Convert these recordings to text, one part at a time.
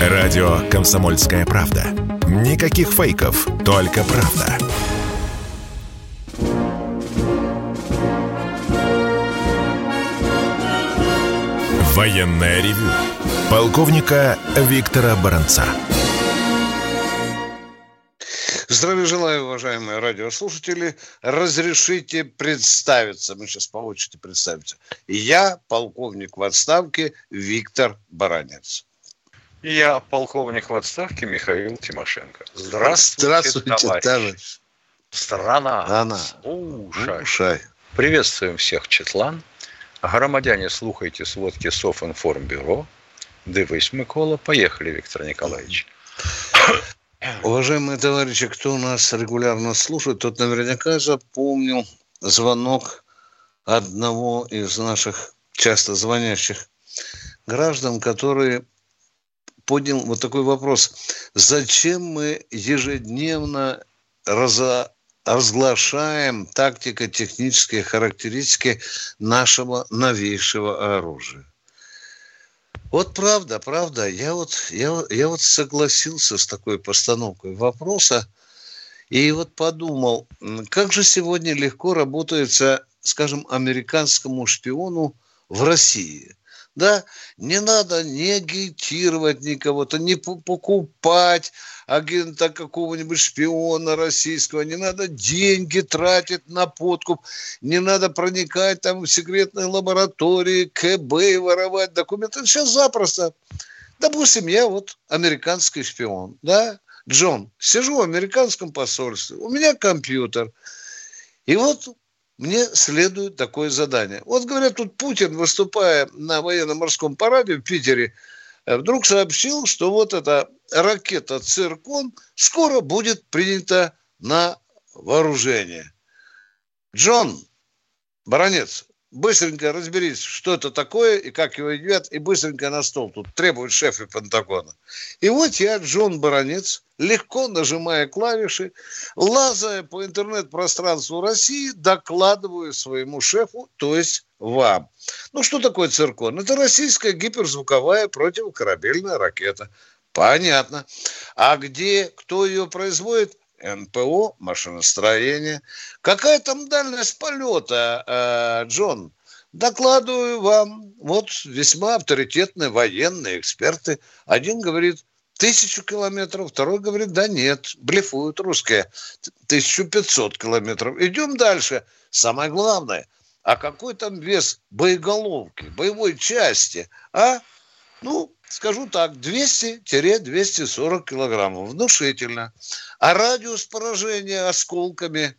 Радио «Комсомольская правда». Никаких фейков, только правда. Военное ревю. Полковника Виктора Баранца. Здравия желаю, уважаемые радиослушатели. Разрешите представиться. Мы сейчас по очереди представимся. Я полковник в отставке Виктор Баранец. Я полковник в отставке Михаил Тимошенко. Здравствуйте, Здравствуйте товарищ. товарищ. Страна. Она. Слушай. Слушай. Приветствуем всех, Четлан. Громадяне, слухайте сводки Софинформбюро. Дивись, Микола. Поехали, Виктор Николаевич. Уважаемые товарищи, кто нас регулярно слушает, тот наверняка запомнил звонок одного из наших часто звонящих граждан, который поднял вот такой вопрос. Зачем мы ежедневно разо- разглашаем тактико-технические характеристики нашего новейшего оружия? Вот правда, правда, я вот, я, я вот согласился с такой постановкой вопроса и вот подумал, как же сегодня легко работается, скажем, американскому шпиону в России. Да, не надо не агитировать никого-то, не покупать агента какого-нибудь шпиона российского, не надо деньги тратить на подкуп, не надо проникать там в секретные лаборатории, КБ и воровать документы. Сейчас запросто. Допустим, я вот американский шпион, да, Джон, сижу в американском посольстве, у меня компьютер, и вот мне следует такое задание. Вот говорят, тут Путин, выступая на военно-морском параде в Питере, э, вдруг сообщил, что вот эта ракета «Циркон» скоро будет принята на вооружение. Джон, баронец, быстренько разберись, что это такое и как его едят, и быстренько на стол. Тут требует шефы Пентагона. И вот я, Джон Баронец, легко нажимая клавиши, лазая по интернет-пространству России, докладываю своему шефу, то есть вам. Ну, что такое циркон? Это российская гиперзвуковая противокорабельная ракета. Понятно. А где, кто ее производит? НПО, машиностроение. Какая там дальность полета, э, Джон? Докладываю вам. Вот весьма авторитетные военные эксперты. Один говорит тысячу километров, второй говорит, да нет, блефуют русские. 1500 километров. Идем дальше. Самое главное, а какой там вес боеголовки, боевой части, а? Ну, скажу так, 200-240 килограммов. Внушительно. А радиус поражения осколками,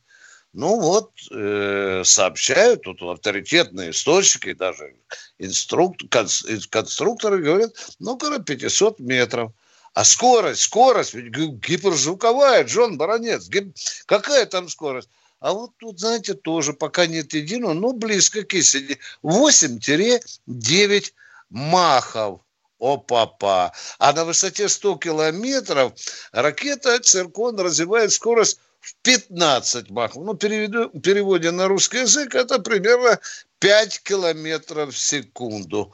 ну вот, э, сообщают, тут авторитетные источники, даже инструк, конс, конструкторы говорят, ну, около 500 метров. А скорость, скорость, ведь гиперзвуковая, Джон Баронец, гип... какая там скорость? А вот тут, знаете, тоже пока нет единого, но близко к истине. 8-9 махов. О-папа. А на высоте 100 километров ракета «Циркон» развивает скорость в 15 махов. Ну, переведу, переводе на русский язык, это примерно 5 километров в секунду.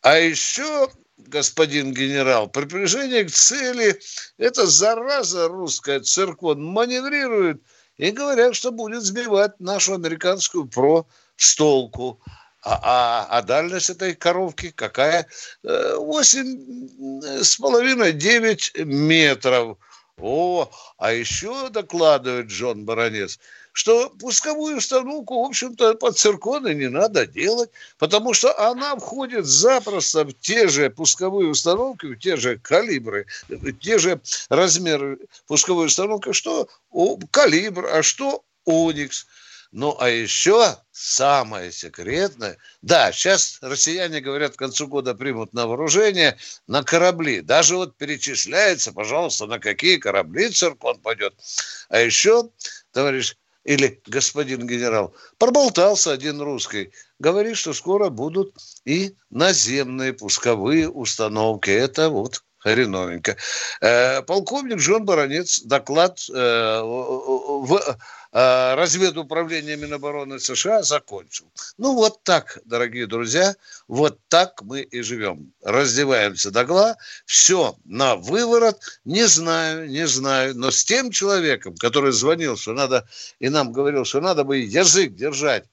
А еще, господин генерал, при приближении к цели эта зараза русская «Циркон» маневрирует и говорят, что будет сбивать нашу американскую ПРО с толку. А, а, а дальность этой коровки какая? Восемь с половиной, девять метров. О, а еще докладывает Джон Баронец, что пусковую установку, в общем-то, под цирконы не надо делать, потому что она входит запросто в те же пусковые установки, в те же калибры, в те же размеры пусковой установки, что калибр, а что Оникс. Ну, а еще самое секретное, да, сейчас россияне говорят, к концу года примут на вооружение на корабли. Даже вот перечисляется, пожалуйста, на какие корабли циркон пойдет. А еще, товарищ или господин генерал, проболтался один русский, говорит, что скоро будут и наземные пусковые установки. Это вот хреновенько. Э, полковник Джон Баранец доклад э, в э, разведуправление Минобороны США закончил. Ну, вот так, дорогие друзья, вот так мы и живем. Раздеваемся до гла, все на выворот, не знаю, не знаю, но с тем человеком, который звонил, что надо, и нам говорил, что надо бы язык держать,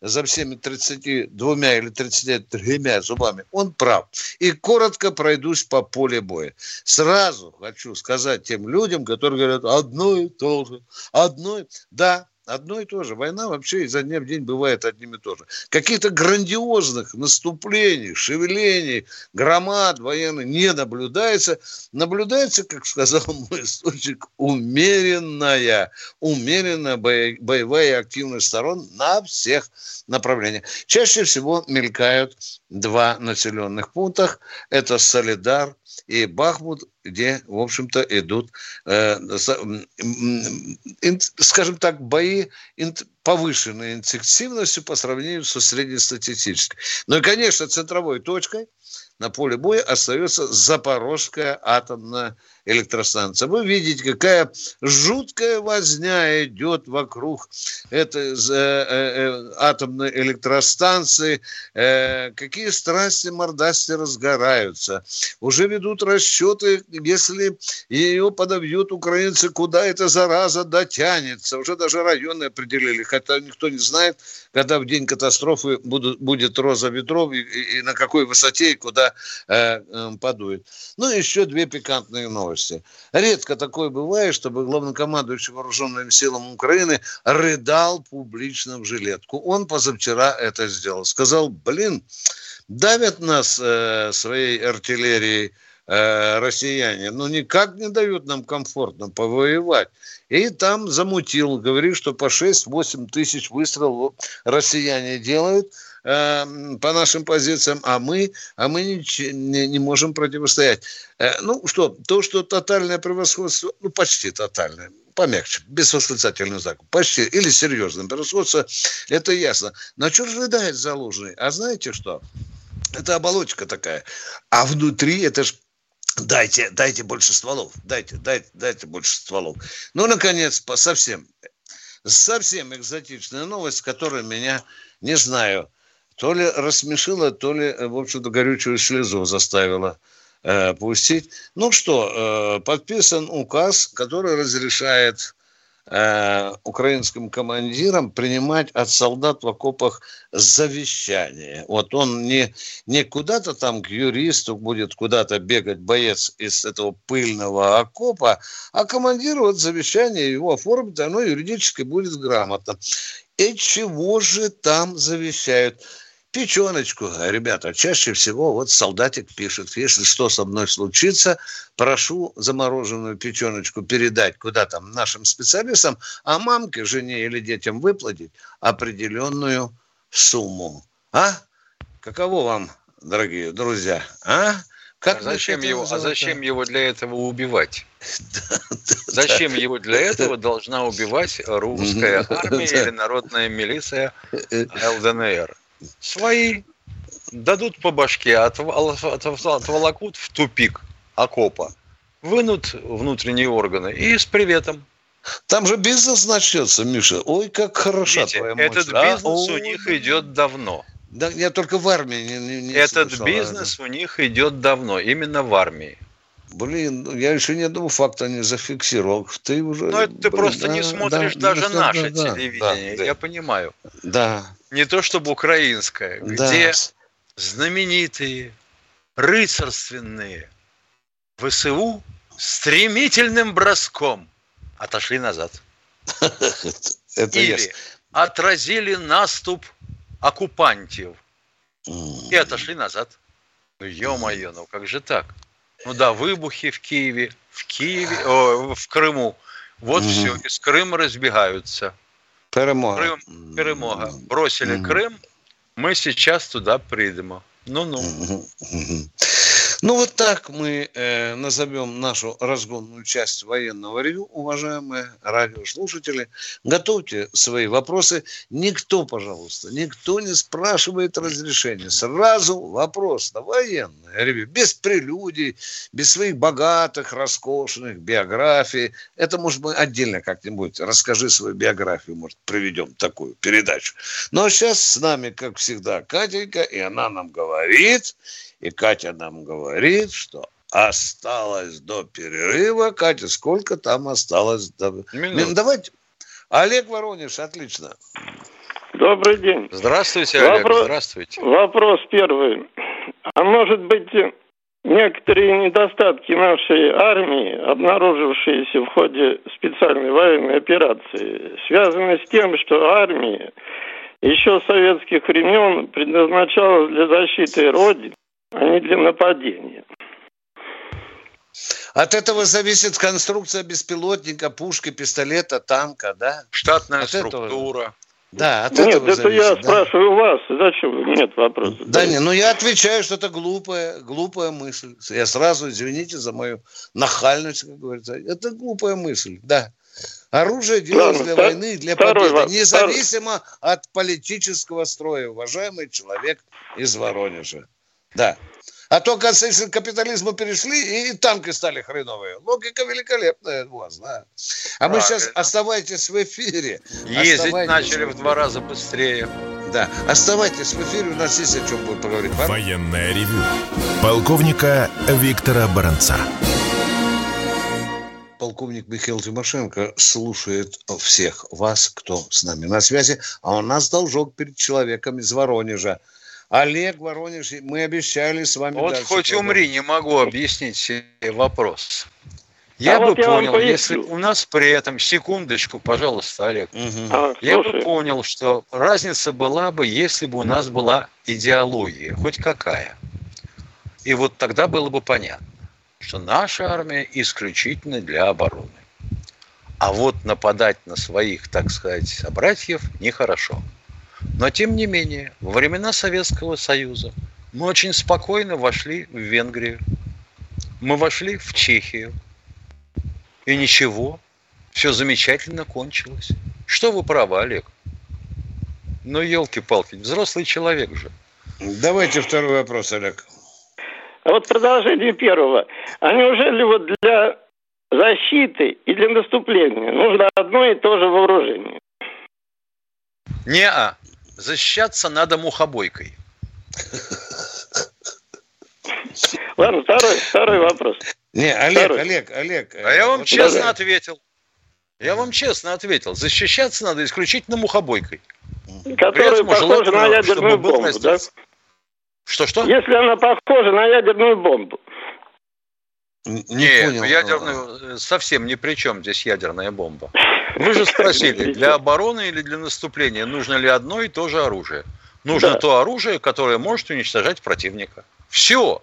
за всеми 32 или 33 зубами, он прав. И коротко пройдусь по полю боя. Сразу хочу сказать тем людям, которые говорят, одно и то же, одно, да, Одно и то же. Война вообще изо дня в день бывает одним и то же. Каких-то грандиозных наступлений, шевелений, громад военных не наблюдается. Наблюдается, как сказал мой источник, умеренная, умеренная боевая активность сторон на всех направлениях. Чаще всего мелькают два населенных пункта. Это Солидар и Бахмут, где, в общем-то, идут, э, скажем так, бои повышенной интенсивностью по сравнению со среднестатистической. Ну и, конечно, центровой точкой на поле боя остается Запорожская атомная электростанция. Вы видите, какая жуткая возня идет вокруг этой э, э, э, атомной электростанции, э, какие страсти мордасти разгораются. Уже ведут расчеты, если ее подовьют украинцы, куда эта зараза дотянется. Уже даже районы определили, хотя никто не знает, когда в день катастрофы будут, будет роза ветров и, и, и на какой высоте и куда э, э, подует. Ну, еще две пикантные новости новости. Редко такое бывает, чтобы главнокомандующий вооруженными силами Украины рыдал публично в жилетку. Он позавчера это сделал. Сказал, блин, давят нас э, своей артиллерией э, россияне, но никак не дают нам комфортно повоевать. И там замутил, говорит, что по 6-8 тысяч выстрелов россияне делают – по нашим позициям, а мы, а мы не, не, не можем противостоять. Э, ну что, то, что тотальное превосходство, ну почти тотальное, помягче, без восклицательных знаков, почти, или серьезное превосходство, это ясно. На что же рыдает Залужный? А знаете что? Это оболочка такая. А внутри это ж дайте, дайте больше стволов, дайте, дайте, дайте больше стволов. Ну, наконец, по совсем, совсем экзотичная новость, которая меня, не знаю, то ли рассмешила, то ли, э, в общем-то, горючую слезу заставила э, пустить. Ну что, э, подписан указ, который разрешает э, украинским командирам принимать от солдат в окопах завещание. Вот он не, не куда-то там к юристу будет куда-то бегать боец из этого пыльного окопа, а командир вот завещание его оформит, оно юридически будет грамотно. И чего же там завещают? Печеночку, ребята, чаще всего вот солдатик пишет, если что со мной случится, прошу замороженную печеночку передать куда там нашим специалистам, а мамке, жене или детям выплатить определенную сумму. А? Каково вам, дорогие друзья? А? Как а зачем его, а зачем его для этого убивать? Зачем его для этого должна убивать русская армия или народная милиция э, э. ЛДНР? Свои дадут по башке, отволокут в тупик окопа, вынут внутренние органы и с приветом. Там же бизнес начнется, Миша. Ой, как хорошо твоя мощь. Этот а? бизнес О, у них идет давно. Да, я только в армии не, не, не Этот слышал, бизнес а? у них идет давно, именно в армии. Блин, ну, я еще ни одного факта не зафиксировал. Ты уже. Ну, это ты просто да, не смотришь да, даже да, наше да, телевидение. Да, я понимаю. Да. Не то чтобы украинское, да. где знаменитые рыцарственные ВСУ стремительным броском отошли назад. Или отразили наступ оккупантов и отошли назад. Ну, ё-моё, ну как же так? Ну да, выбухи в Киеве, в Киеве, о, в Крыму. Вот все, из Крыма разбегаются. Перемога. Крым, перемога. Бросили угу. Крым, мы сейчас туда придем. Ну-ну. Ну вот так мы э, назовем нашу разгонную часть военного ревю, уважаемые радиослушатели. Готовьте свои вопросы. Никто, пожалуйста, никто не спрашивает разрешения. Сразу вопрос на военное ревю. Без прелюдий, без своих богатых, роскошных биографий. Это, может быть, отдельно как-нибудь. Расскажи свою биографию, может, проведем такую передачу. Ну, а сейчас с нами, как всегда, Катенька, и она нам говорит, и Катя нам говорит, что осталось до перерыва. Катя, сколько там осталось? До... Минут. Давайте. Олег Воронеж, отлично. Добрый день. Здравствуйте, Олег. Вопрос, Здравствуйте. Вопрос первый. А может быть, некоторые недостатки нашей армии, обнаружившиеся в ходе специальной военной операции, связаны с тем, что армия еще с советских времен предназначалась для защиты Родины, а не для нападения. От этого зависит конструкция беспилотника, пушки, пистолета, танка, да? Штатная от структура. Этого... Да, от Нет, этого это зависит, я да? спрашиваю вас, зачем? Нет вопроса. Да, да не, ну я отвечаю, что это глупая, глупая мысль. Я сразу, извините за мою нахальность, как говорится. Это глупая мысль, да. Оружие делается для войны, для победы, второй, независимо второй. от политического строя, уважаемый человек из Воронежа. Да. А то, если к капитализму перешли, и танки стали хреновые. Логика великолепная у вас, да. А мы сейчас оставайтесь в эфире. Ездить начали в два раза быстрее. Да, оставайтесь в эфире, у нас есть о чем будет поговорить. Военная ревю. Полковника Виктора Баранца. Полковник Михаил Тимошенко слушает всех вас, кто с нами на связи, а у нас должок перед человеком из Воронежа. Олег Воронеж, мы обещали с вами Вот хоть продолжить. умри, не могу объяснить себе вопрос. Я а бы вот понял, я если у нас при этом, секундочку, пожалуйста, Олег, угу. а, я бы понял, что разница была бы, если бы у нас была идеология, хоть какая. И вот тогда было бы понятно, что наша армия исключительно для обороны. А вот нападать на своих, так сказать, собратьев нехорошо. Но тем не менее, во времена Советского Союза мы очень спокойно вошли в Венгрию, мы вошли в Чехию, и ничего, все замечательно кончилось. Что вы правы, Олег? Ну, елки-палки, взрослый человек же. Давайте второй вопрос, Олег. А вот продолжение первого. А неужели вот для защиты и для наступления нужно одно и то же вооружение? Не-а. Защищаться надо мухобойкой. Ладно, второй, второй вопрос. Не, Олег, второй. Олег, Олег. А я вам вот честно давай. ответил. Я вам честно ответил. Защищаться надо исключительно мухобойкой. Которая похожа на ядерную бомбу, да? Что-что? Если она похожа на ядерную бомбу. Не, не понял. ядерную э, совсем ни при чем здесь ядерная бомба. Вы же спросили, для обороны или для наступления нужно ли одно и то же оружие? Нужно да. то оружие, которое может уничтожать противника. Все.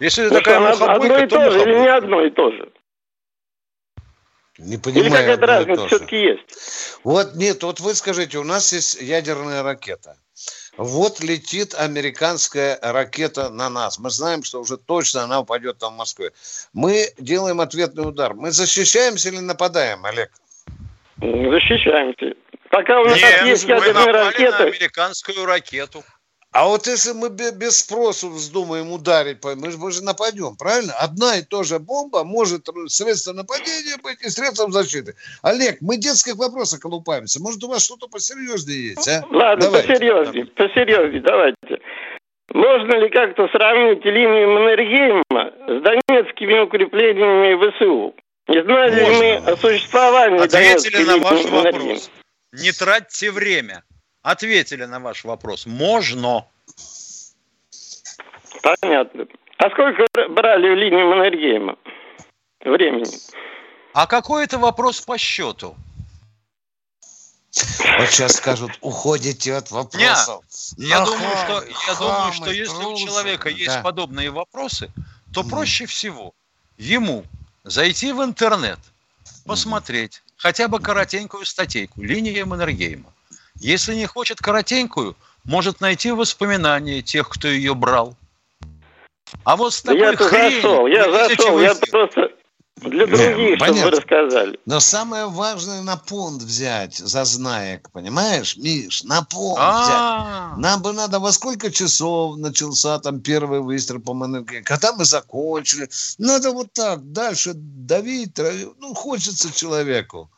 Если ну, такая мухобойка, одно и то, то же или не одно и то же? Не понимаю. Или какая-то разница все-таки есть? Вот нет, вот вы скажите, у нас есть ядерная ракета. Вот летит американская ракета на нас. Мы знаем, что уже точно она упадет там в Москве. Мы делаем ответный удар. Мы защищаемся или нападаем, Олег? Защищаемся. Пока у нас Нет, есть ядерные ракеты... американскую ракету. А вот если мы без спросу вздумаем ударить, мы же, мы же нападем, правильно? Одна и та же бомба может средством нападения быть и средством защиты. Олег, мы детских вопросах колупаемся. Может, у вас что-то посерьезнее есть, а? Ладно, давайте. посерьезнее, посерьезнее, давайте. Можно ли как-то сравнить линию Маннергейма с донецкими укреплениями ВСУ? Не знали ли мы о существовании Ответили на ваш вопрос. Не тратьте время ответили на ваш вопрос. Можно. Понятно. А сколько брали в линию Маннергейма времени? А какой это вопрос по счету? Вот сейчас скажут, уходите от вопросов. Нет, я, думаю, что, я думаю, что если у человека есть да. подобные вопросы, то проще всего ему зайти в интернет, посмотреть хотя бы коротенькую статейку «Линия Маннергейма». Если не хочет коротенькую, может найти воспоминания тех, кто ее брал. А вот с такой я хренью... Зашел, я зашел, я просто для других, Понятно. чтобы вы рассказали. Но самое важное на понт взять за знаек, понимаешь, Миш, на понт взять. Нам бы надо во сколько часов начался там первый выстрел по МНГ, когда мы закончили. Надо вот так дальше давить, ну, хочется человеку.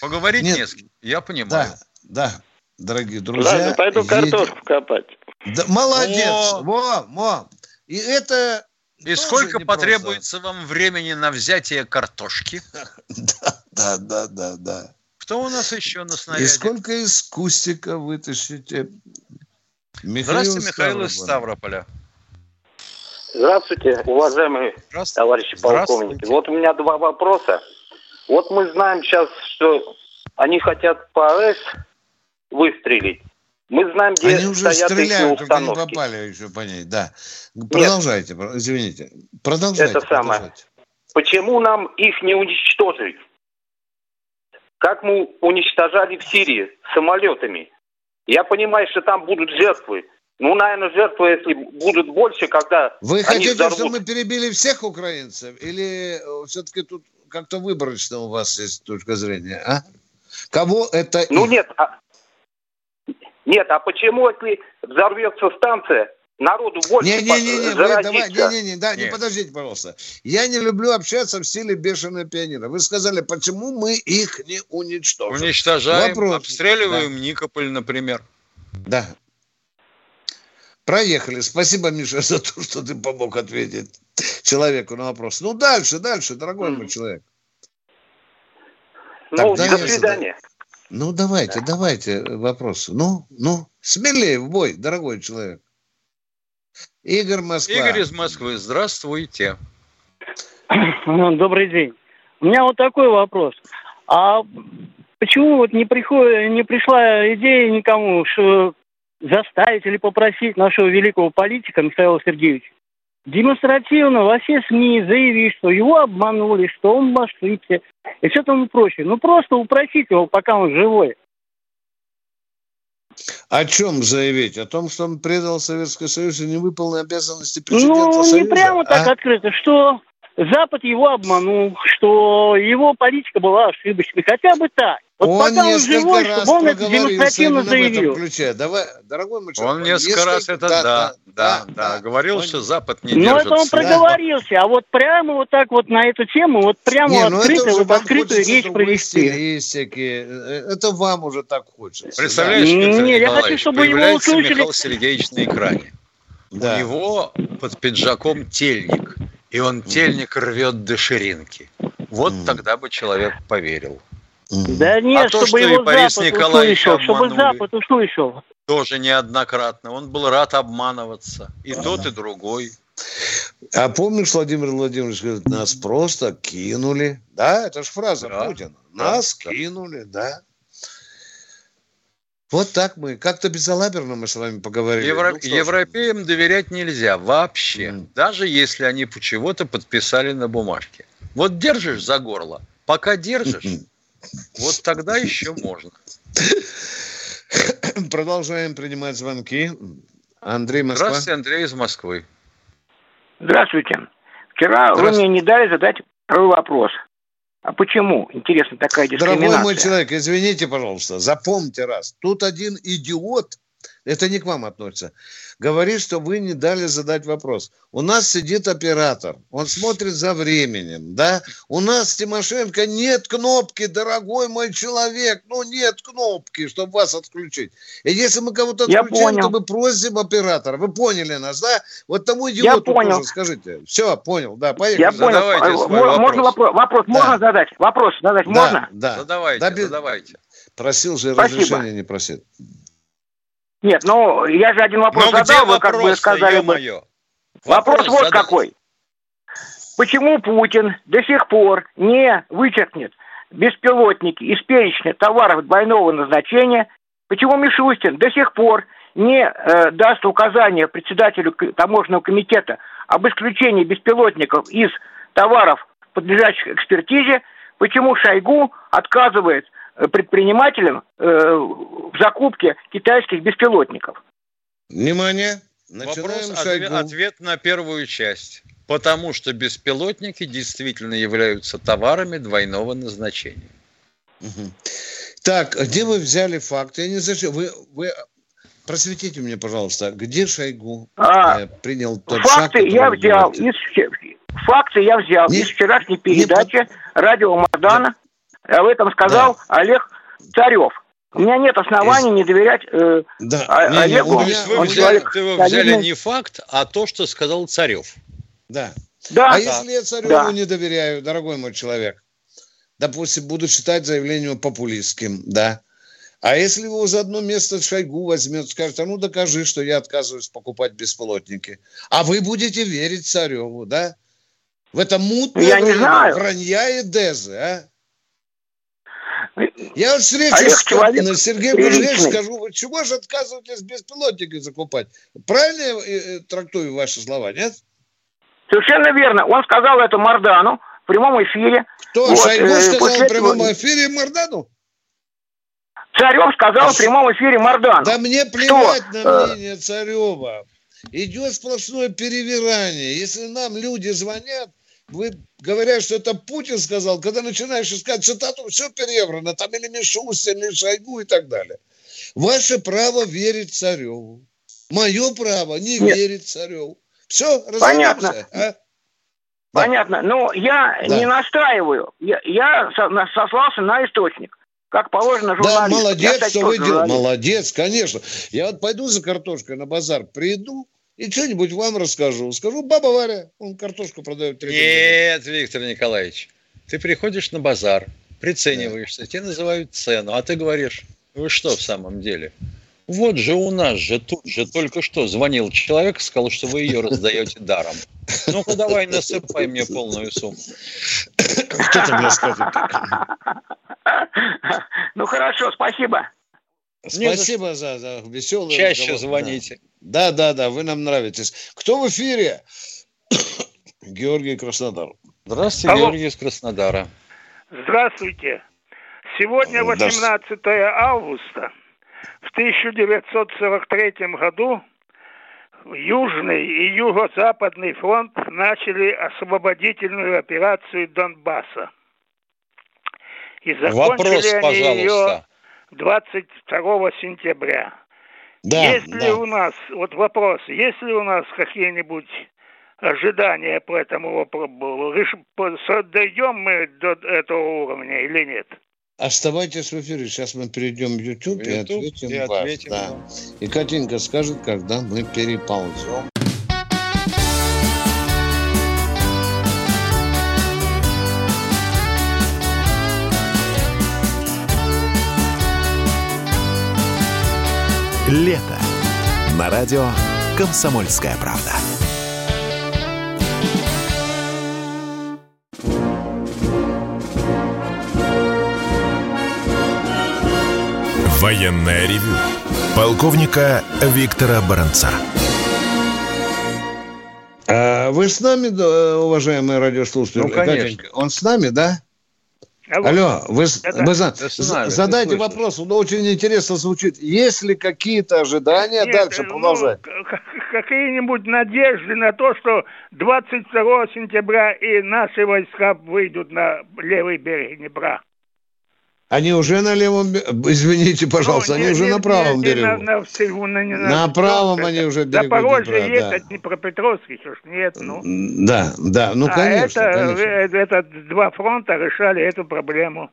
Поговорить Нет, не с кем, я понимаю. Да, да, дорогие друзья. Ладно, пойду картошку копать. Да, молодец, О! во, во. И это и сколько потребуется вам времени на взятие картошки? Да, да, да, да, да. Кто у нас еще на снаряде? И сколько из кустика вытащите? Михаил Здравствуйте, Михаил из Ставрополя. Здравствуйте, уважаемые Здравствуйте. товарищи полковники. Вот у меня два вопроса. Вот мы знаем сейчас, что они хотят по АЭС выстрелить. Мы знаем, где Они уже стоят стреляют, только не попали еще по ней, да. Продолжайте, Нет. извините. Продолжайте. Это самое. Продолжайте. Почему нам их не уничтожить? Как мы уничтожали в Сирии самолетами? Я понимаю, что там будут жертвы. Ну, наверное, жертвы, если будут больше, когда Вы они хотите, взорвут... чтобы мы перебили всех украинцев? Или э, все-таки тут как-то выборочно у вас есть точка зрения, а? Кого это... Ну, нет, а, нет, а почему, если взорвется станция, народу больше не, не, не, не, вы давай, не, не, не, да, не подождите, пожалуйста. Я не люблю общаться в стиле бешеные пионера. Вы сказали, почему мы их не уничтожим? Уничтожаем, Вопрос. обстреливаем да. Никополь, например. Да. Проехали. Спасибо, Миша, за то, что ты помог ответить человеку на вопрос. Ну, дальше, дальше, дорогой mm. мой человек. Ну, Тогда до свидания. Ну, давайте, да. давайте вопрос. Ну, ну, смелее в бой, дорогой человек. Игорь Москва. Игорь из Москвы, здравствуйте. Добрый день. У меня вот такой вопрос. А почему вот не, приходит, не пришла идея никому, что заставить или попросить нашего великого политика Михаила Сергеевича демонстративно во все СМИ заявить, что его обманули, что он в ошибке и все тому прочее. Ну, просто упросить его, пока он живой. О чем заявить? О том, что он предал Советский Союз и не выполнил обязанности президента ну, Союза? Не прямо так а? открыто, что Запад его обманул, что его политика была ошибочной, хотя бы так. Вот он пока он живой, чтобы он это демонстративно заявил. ключе. Давай, дорогой мой человек, Он несколько раз это да, да, да, да, да, говорил, он... что Запад не Но держит. это он проговорился, а вот прямо вот так вот на эту тему, вот прямо не, ну открыто, вот открытую речь провести. Э, это вам уже так хочется. Представляешь, да? Нет, я хочу, чтобы его услышали. Михаил Сергеевич на экране. Да. У него под пиджаком тельник, и он тельник рвет до ширинки. Вот mm. тогда бы человек поверил. Да нет, а чтобы то, что его Борис Запад Николаевич услышал, чтобы Запад услышал. Тоже неоднократно. Он был рад обманываться. И а. тот, и другой. А помнишь, Владимир Владимирович говорит, нас просто кинули. Да, это же фраза да. Путина. Нас да. кинули, да. Вот так мы, как-то безалаберно мы с вами поговорили. Евро... Ну, Европеям доверять нельзя вообще, mm. даже если они почему-то подписали на бумажке. Вот держишь за горло, пока держишь, вот тогда еще можно. Продолжаем принимать звонки. Андрей Москва. Здравствуйте, Андрей из Москвы. Здравствуйте. Вчера вы мне не дали задать второй вопрос. А почему, интересно, такая дискриминация? Дорогой мой человек, извините, пожалуйста, запомните раз. Тут один идиот это не к вам относится, говорит, что вы не дали задать вопрос. У нас сидит оператор, он смотрит за временем, да? У нас, Тимошенко, нет кнопки, дорогой мой человек, ну нет кнопки, чтобы вас отключить. И если мы кого-то отключаем, то мы просим оператора. Вы поняли нас, да? Вот тому идиоту тоже скажите. Все, понял, да, поехали. Я понял. Задавайте а, свой можно вопрос, вопрос да. можно задать? Вопрос задать да, можно? Да. Задавайте, да, задавайте. Просил же Спасибо. разрешения, не просил. Нет, ну я же один вопрос Но задал, вы как бы сказали бы. Вопрос, вопрос вот задай. какой. Почему Путин до сих пор не вычеркнет беспилотники из перечня товаров двойного назначения? Почему Мишустин до сих пор не э, даст указания председателю таможенного комитета об исключении беспилотников из товаров, подлежащих экспертизе? Почему Шойгу отказывает предпринимателям э, в закупке китайских беспилотников. Внимание, Вопрос, ответ, ответ на первую часть. Потому что беспилотники действительно являются товарами двойного назначения. Угу. Так, где вы взяли факты? Я не знаю, вы, вы просветите мне, пожалуйста, где Шойгу а, э, принял тот факты шаг? я взял из, факты я взял не, из вчерашней передачи не, радио Мардана. Да. Об этом сказал да. Олег Царев. У меня нет оснований из... не доверять э, да. не, Олегу. Не, вы, он взяли, вы взяли не факт, а то, что сказал Царев. Да. да. А да. если я Цареву да. не доверяю, дорогой мой человек? Допустим, буду считать заявление популистским, да. А если его за одно место Шойгу возьмет, скажет, а ну докажи, что я отказываюсь покупать бесполотники. А вы будете верить Цареву, да? В это мутное я не знаю. вранья и дезы, а? Я вот встречу Олег с Сергеем Кузьмич скажу, вы чего же отказываетесь беспилотники закупать? Правильно я э, э, трактую ваши слова, нет? Совершенно верно. Он сказал это Мардану в прямом эфире. Кто? Вот, Шойгу э, сказал в прямом этого... эфире Мардану? Царев сказал а в прямом эфире Мардану. Да мне плевать что, на мнение Царева. Идет сплошное перевирание. Если нам люди звонят, вы говорят, что это Путин сказал, когда начинаешь искать цитату, все переврано, там или Мишустин, или Шойгу и так далее. Ваше право верить цареву. Мое право не Нет. верить цареву. Все, Понятно. А? Понятно. Но я да. не настаиваю. Я, я сослался на источник. Как положено журналисту. Да, молодец, я, что вы делаете. Молодец, конечно. Я вот пойду за картошкой на базар, приду, и что-нибудь вам расскажу. Скажу, баба Варя, он картошку продает. Нет, Виктор Николаевич, ты приходишь на базар, прицениваешься, да. тебе называют цену, а ты говоришь, вы что в самом деле? Вот же у нас же тут же только что звонил человек, сказал, что вы ее раздаете даром. Ну-ка давай насыпай мне полную сумму. Кто тогда скажет? Ну хорошо, спасибо. Спасибо за, за веселый Чаще разговор. звоните. Да, да, да, вы нам нравитесь. Кто в эфире? Георгий Краснодар. Здравствуйте, Алло. Георгий из Краснодара. Здравствуйте. Сегодня 18 августа. В 1943 году Южный и Юго-Западный фронт начали освободительную операцию Донбасса. И закончили Вопрос, они ее 22 сентября. Да, есть да. ли у нас, вот вопрос, есть ли у нас какие-нибудь ожидания по этому вопросу? Дойдем мы до этого уровня или нет? Оставайтесь в эфире. Сейчас мы перейдем в YouTube, YouTube и ответим, и ответим вас. Да. И Катенька скажет, когда мы переползем. Лето. На радио «Комсомольская правда». Военное ревю полковника Виктора Баранца. А вы с нами, уважаемые радиослушатели? Ну, конечно. Он с нами, да? Алло, Алло вы, это, вы это знаю, задайте вопрос, он очень интересно звучит. Есть ли какие-то ожидания Нет, дальше ну, продолжать? Какие-нибудь надежды на то, что 22 сентября и наши войска выйдут на левый берег Днепра? Они уже на левом Извините, пожалуйста, ну, они не, уже не, на правом не, берегу. На, на, всего, на, на, на правом они уже берегу Запорожье Днепра, есть, да. а Днепропетровский, что ж нет, ну. Да, да, ну, конечно, а это, конечно. Это два фронта решали эту проблему.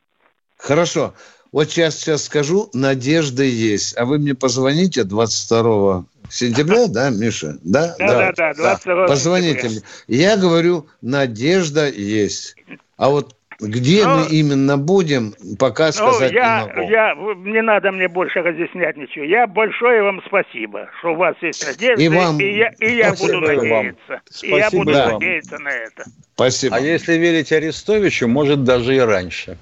Хорошо. Вот сейчас, сейчас скажу, надежда есть. А вы мне позвоните 22 сентября, да, Миша? Да, да, да, да 22 Позвоните мне. Я говорю, надежда есть. А вот где ну, мы именно будем, пока ну, сказать я, не могу. Я, не надо мне больше разъяснять ничего. Я большое вам спасибо, что у вас есть надежда, и, вам... и, я, и я буду надеяться. И я буду да. надеяться на это. Спасибо. А если верить Арестовичу, может даже и раньше.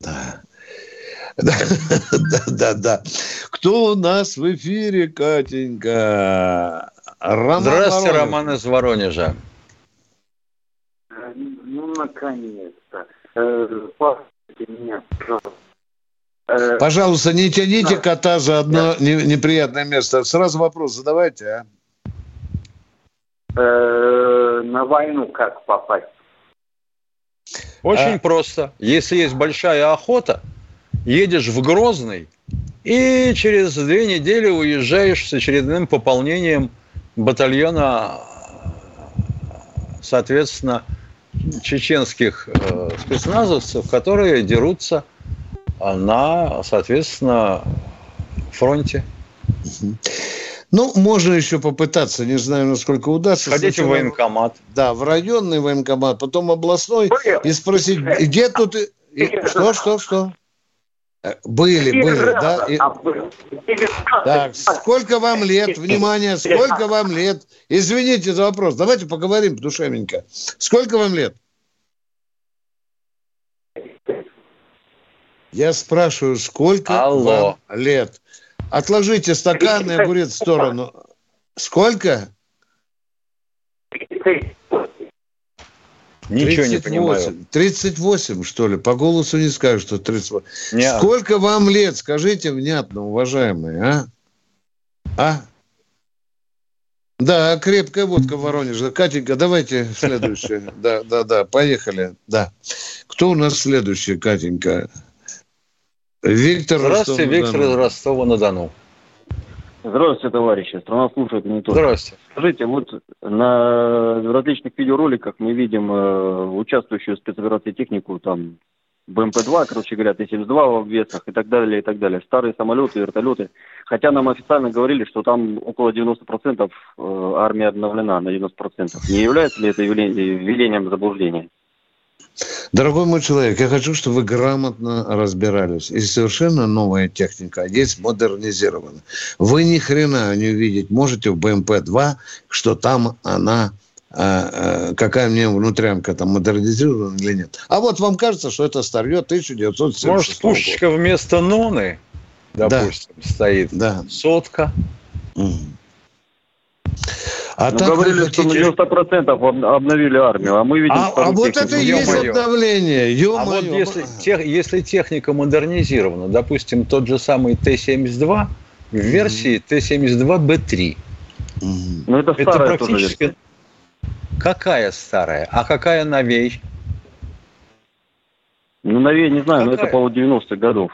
Да. Да, да, да, да. Кто у нас в эфире, Катенька? Роман Здравствуйте, Воронеж. Роман из Воронежа. Ну, наконец. Э, меня, пожалуйста. Э, пожалуйста, не тяните кота за одно неприятное место. Сразу вопрос задавайте, а? э, на войну как попасть? Очень а... просто. Если есть большая охота, едешь в Грозный и через две недели уезжаешь с очередным пополнением батальона, соответственно, чеченских э, спецназовцев, которые дерутся на, соответственно, фронте. Ну, можно еще попытаться, не знаю, насколько удастся. Ходите Сначала, в военкомат. Да, в районный военкомат, потом областной, и спросить, где тут... Что, что, что? Э, были, были, да? И... Так, сколько вам лет? Внимание, сколько вам лет? Извините за вопрос. Давайте поговорим душевненько. Сколько вам лет? Я спрашиваю, сколько Алло. вам лет? Отложите стакан и огурец в сторону. Сколько? Ничего 38. не понимаю. 38, что ли? По голосу не скажешь, что 38. Нет. Сколько вам лет? Скажите внятно, уважаемые, а? А? Да, крепкая водка в Воронеже. Катенька, давайте следующее. Да, да, да, поехали. Да. Кто у нас следующий, Катенька? Виктор Здравствуйте, Виктор из Ростова-на-Дону. Здравствуйте, товарищи. Страна слушает не только. Здравствуйте. Скажите, вот на различных видеороликах мы видим э, участвующую в спецоперации технику, там, БМП-2, короче говоря, Т-72 в обвесах и так далее, и так далее. Старые самолеты, вертолеты. Хотя нам официально говорили, что там около 90% э, армия обновлена на 90%. Не является ли это явлением заблуждения? Дорогой мой человек, я хочу, чтобы вы грамотно разбирались. И совершенно новая техника, есть модернизирована. Вы ни хрена не увидеть можете в БМП-2, что там она а, а, какая мне внутрянка там модернизирована или нет. А вот вам кажется, что это старье 1976 Может, пушечка вместо ноны, допустим, да. стоит. Да. Сотка. Угу. А ну, так говорили, хотите... что на 90% обновили армию, а мы видим... А, а вот это и есть обновление, ё А вот если, тех, если техника модернизирована, допустим, тот же самый Т-72 в версии Т-72Б3. Ну, это старая это практически... Тоже какая старая? А какая новей? Ну, новей не знаю, какая? но это по 90-х годов.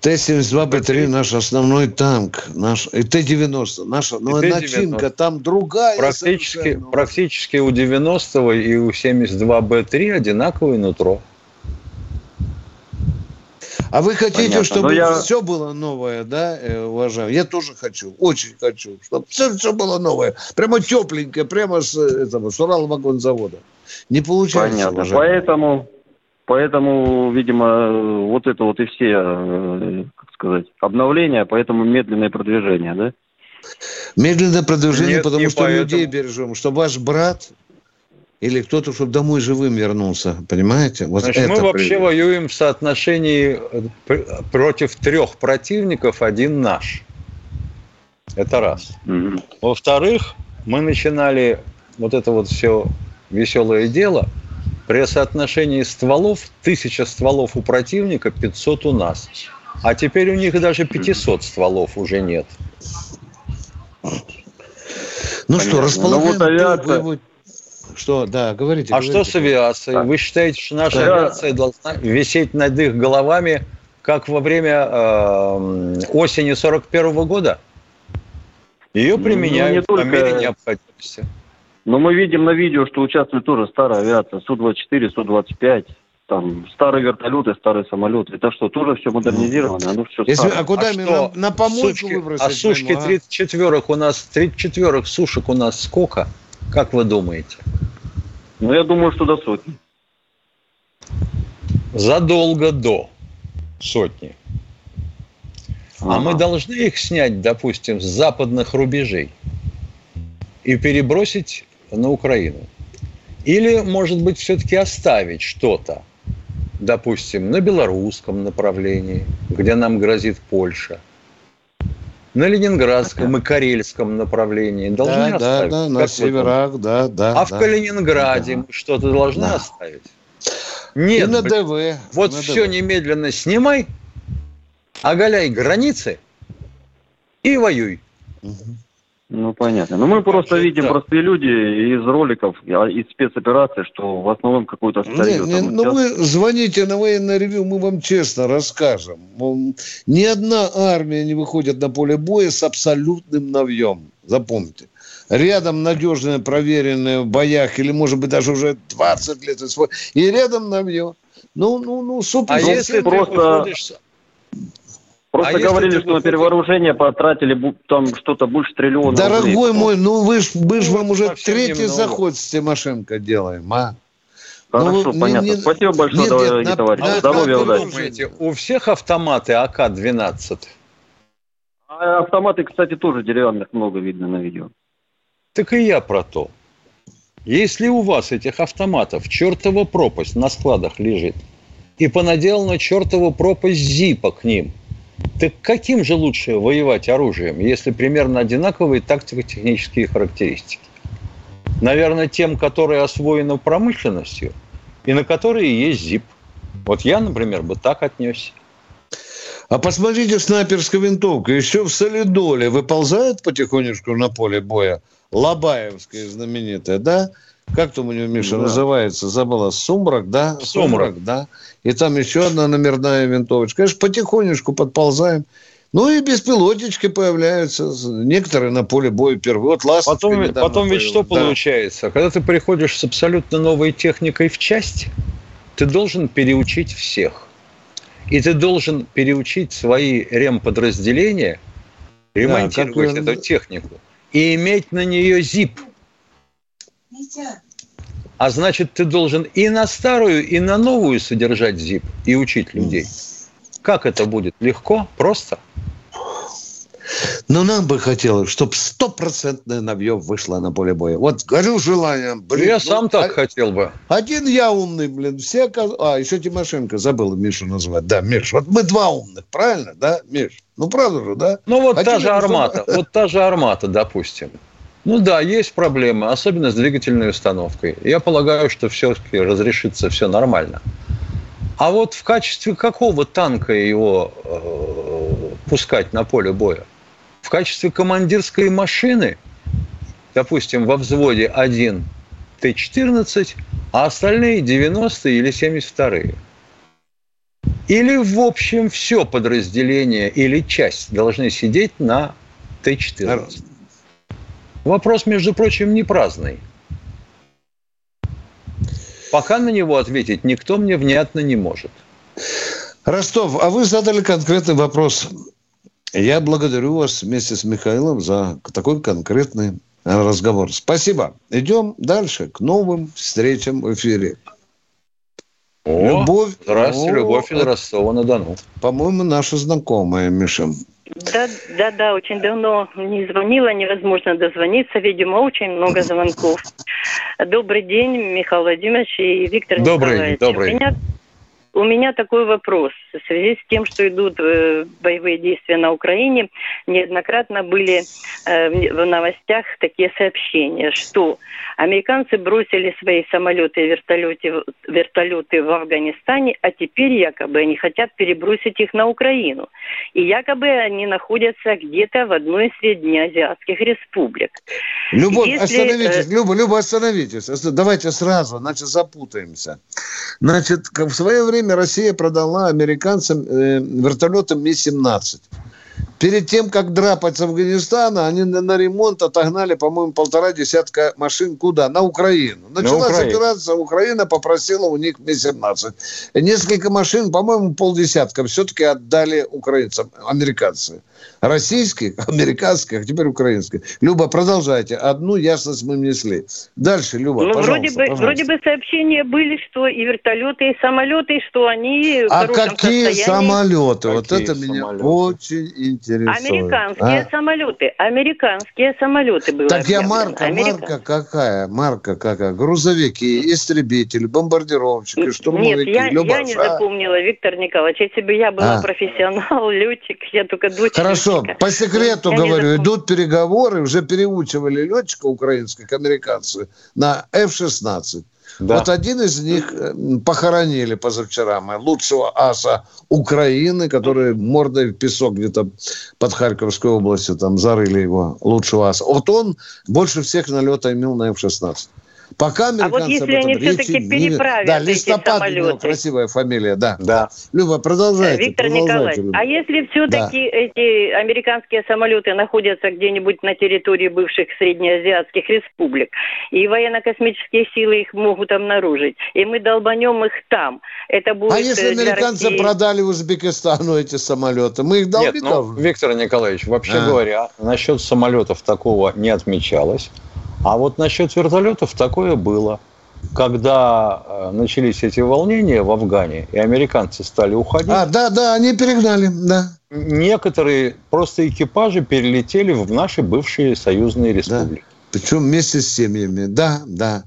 Т-72Б3 наш основной танк, наш, и Т-90, наша ну, начинка там другая. Практически, практически у 90 и у 72Б3 одинаковое нутро. А вы хотите, Понятно. чтобы я... все было новое, да, э, уважаемый? Я тоже хочу, очень хочу, чтобы все, все было новое. Прямо тепленькое, прямо с этого, с Уралвагонзавода. Не получается, Понятно. Уважаемый. Поэтому Поэтому, видимо, вот это вот и все, э, как сказать, обновления, поэтому медленное продвижение, да? Медленное продвижение, Нет, потому что поэтому. людей бережем, чтобы ваш брат или кто-то, чтобы домой живым вернулся, понимаете? Вот Значит, мы вообще привет. воюем в соотношении э, против трех противников, один наш. Это раз. Угу. Во-вторых, мы начинали вот это вот все веселое дело – при соотношении стволов, тысяча стволов у противника, 500 у нас. А теперь у них даже 500 стволов уже нет. Ну Понятно. что, располагаем... Ну, вот авиация... Что, да, говорите. А говорите. что с авиацией? Вы считаете, что наша да. авиация должна висеть над их головами, как во время э, осени 41 -го года? Ее ну, применяют ну, по мере необходимости. Но мы видим на видео, что участвует тоже старая авиация, Су-24, Су-25, там старые вертолеты, старые самолеты. Это что, тоже все модернизировано? Оно все Если, а куда а мы на, на помойку сушки, выбросить? А сушки 34 у нас, 34 сушек у нас сколько? Как вы думаете? Ну, я думаю, что до сотни. Задолго до сотни. А мы должны их снять, допустим, с западных рубежей и перебросить на Украину. Или, может быть, все-таки оставить что-то, допустим, на белорусском направлении, где нам грозит Польша, на ленинградском и карельском направлении должны да, оставить. Да, да, на северах, да, да. А да, в Калининграде да. мы что-то должны да. оставить? Нет. И на ДВ. Вот на все ДВ. немедленно снимай, оголяй границы и воюй. Угу. Ну, понятно. Но ну, мы просто Вообще, видим да. простые люди из роликов, а, из спецопераций, что в основном какой-то старье. Не, не, ну, сейчас... вы звоните на военное ревю, мы вам честно расскажем. Ни одна армия не выходит на поле боя с абсолютным навьем. Запомните. Рядом надежные, проверенные в боях, или, может быть, даже уже 20 лет, и рядом навье. Ну, ну, ну, супер. А если просто... Выходишь Просто а говорили, что на перевооружение потратили там что-то больше триллиона Дорогой рублей. мой, ну вы ж, мы ж ну, вам уже третий немного. заход с Тимошенко делаем, а? Хорошо, ну, понятно. Не, Спасибо большое, нет, дорогие нет, товарищи. На, Здоровья, удачи. Думаете, у всех автоматы АК-12? А автоматы, кстати, тоже деревянных много видно на видео. Так и я про то. Если у вас этих автоматов чертова пропасть на складах лежит, и понаделана чертова пропасть зипа к ним – так каким же лучше воевать оружием, если примерно одинаковые тактико-технические характеристики? Наверное, тем, которые освоены промышленностью и на которые есть ЗИП. Вот я, например, бы так отнесся. А посмотрите, снайперская винтовка еще в Солидоле выползает потихонечку на поле боя. Лобаевская знаменитая, да? Как там у него, Миша, да. называется? Забыла. Сумрак, да? Сумрак. Сумрак, да. И там еще одна номерная винтовочка. Конечно, потихонечку подползаем. Ну и беспилотнички появляются. Некоторые на поле боя первые. Вот Потом, потом ведь что да. получается? Когда ты приходишь с абсолютно новой техникой в часть, ты должен переучить всех. И ты должен переучить свои ремподразделения ремонтировать да, эту технику и иметь на нее ЗИП – а значит, ты должен и на старую, и на новую содержать ЗИП и учить людей. Как это будет? Легко? Просто? Но нам бы хотелось, чтобы стопроцентное навье вышло на поле боя. Вот горю желанием. Блин, я ну, сам так а... хотел бы. Один я умный, блин. Все... А, еще Тимошенко забыл Мишу назвать. Да, Миш, вот мы два умных, правильно, да, Миш? Ну, правда же, да? Ну, вот Один та же армата. Вот та же армата, допустим. Ну да, есть проблемы, особенно с двигательной установкой. Я полагаю, что все-таки разрешится все нормально. А вот в качестве какого танка его э, пускать на поле боя? В качестве командирской машины, допустим, во взводе 1 Т-14, а остальные 90 или 72-е. Или, в общем, все подразделение или часть должны сидеть на Т-14. Вопрос, между прочим, не праздный. Пока на него ответить никто мне внятно не может. Ростов, а вы задали конкретный вопрос. Я благодарю вас вместе с Михаилом за такой конкретный разговор. Спасибо. Идем дальше к новым встречам в эфире. О, любовь. Здравствуйте, Любовь из Ростова-на-Дону. По-моему, наша знакомая, Миша. Да, да, да, очень давно не звонила, невозможно дозвониться, видимо, очень много звонков. Добрый день, Михаил Владимирович и Виктор добрый, Николаевич. Добрый. У меня, у меня такой вопрос. В связи с тем, что идут э, боевые действия на Украине, неоднократно были э, в новостях такие сообщения, что Американцы бросили свои самолеты и вертолеты, вертолеты в Афганистане, а теперь якобы они хотят перебросить их на Украину. И якобы они находятся где-то в одной из среднеазиатских республик. Любовь, Если... остановитесь, э, Люба, Люба, остановитесь. Давайте сразу, значит, запутаемся. Значит, в свое время Россия продала американцам э, вертолеты Ми-17. Перед тем, как драпать с Афганистана, они на, на ремонт отогнали, по-моему, полтора десятка машин куда? На Украину. Началась на Украину. операция, Украина попросила у них Ми-17. Несколько машин, по-моему, полдесятка все-таки отдали украинцам, американцы. Российских, американских, а теперь украинских. Люба, продолжайте. Одну ясность мы внесли. Дальше, Люба, ну, вроде бы, пожалуйста. вроде бы сообщения были, что и вертолеты, и самолеты, что они А какие состоянии. самолеты? Какие вот это самолеты? меня очень интересует. Американские а? самолеты. Американские самолеты были. Так я марка, Америка... марка какая? Марка какая? Грузовики, истребители, бомбардировщики, штурмовики, Нет, я, я не запомнила, Виктор Николаевич. Если бы я была а. профессионал, летчик, я только дочь Хорошо, по секрету я говорю, идут переговоры, уже переучивали летчика украинских, американцев, на F-16. Да. Вот один из них э, похоронили позавчера мы, лучшего аса Украины, который мордой в песок где-то под Харьковской областью, там зарыли его, лучшего аса. Вот он больше всех налета имел на F-16. Пока американцы а вот если они все-таки переправят Да, Листопад эти самолеты. красивая фамилия, да. да. Люба, продолжайте. Виктор продолжайте, Николаевич, Люба. а если все-таки да. эти американские самолеты находятся где-нибудь на территории бывших среднеазиатских республик, и военно-космические силы их могут обнаружить, и мы долбанем их там, это будет... А если э, американцы России... продали Узбекистану эти самолеты, мы их долбить Нет, ну, Виктор Николаевич, вообще а. говоря, насчет самолетов такого не отмечалось. А вот насчет вертолетов такое было. Когда э, начались эти волнения в Афгане, и американцы стали уходить... А, да, да, они перегнали, да. Некоторые просто экипажи перелетели в наши бывшие союзные республики. Да. Причем вместе с семьями, да, да.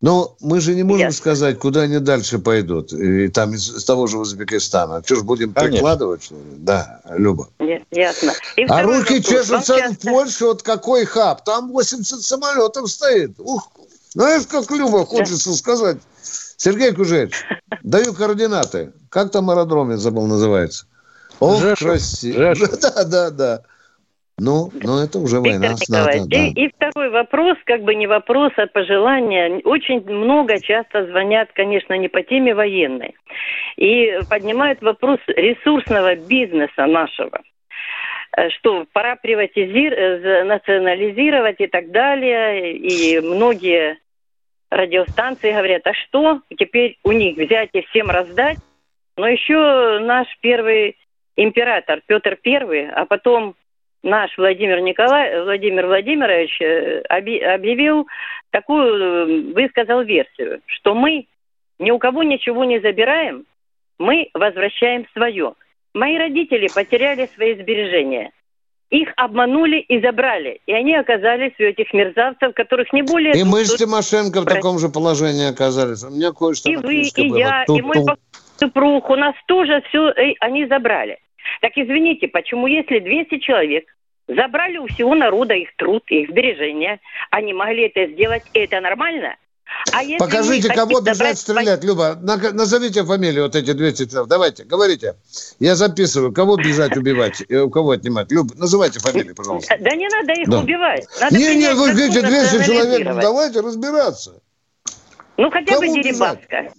Но мы же не можем Ясно. сказать, куда они дальше пойдут. И там из, из того же Узбекистана. Что ж, будем Конечно. прикладывать, что ли? Да, Люба. Ясно. И а руки чешутся часто... в Польше, вот какой хаб. Там 80 самолетов стоит. Ух, знаешь, как Люба хочется да. сказать. Сергей Кужевич, даю координаты. Как там аэродром, я забыл, называется? Ох, красиво. Да, да, да. Ну, ну это уже война. Надо, да. и, и второй вопрос, как бы не вопрос, а пожелание. Очень много часто звонят, конечно, не по теме военной. И поднимают вопрос ресурсного бизнеса нашего э, что пора приватизировать, э, национализировать и так далее. И многие радиостанции говорят, а что теперь у них взять и всем раздать? Но еще наш первый император Петр Первый, а потом наш Владимир Николай, Владимир Владимирович э, объявил такую, э, высказал версию, что мы ни у кого ничего не забираем, мы возвращаем свое. Мои родители потеряли свои сбережения. Их обманули и забрали. И они оказались у этих мерзавцев, которых не более... И мы с Тимошенко в таком же положении оказались. У меня кое-что И вы, и было. я, Тут-ту. и мой супруг. У нас тоже все э, они забрали. Так извините, почему если 200 человек забрали у всего народа их труд, их сбережения, они могли это сделать, это нормально? А Покажите, кого бежать стрелять, Люба. Назовите фамилию вот эти 200 человек. Давайте, говорите. Я записываю, кого бежать убивать, и у кого отнимать. Люба, называйте фамилии, пожалуйста. Да не надо их да. убивать. Надо не, не, вы говорите 200 человек, давайте разбираться. Ну, хотя кого бы Дерибаска.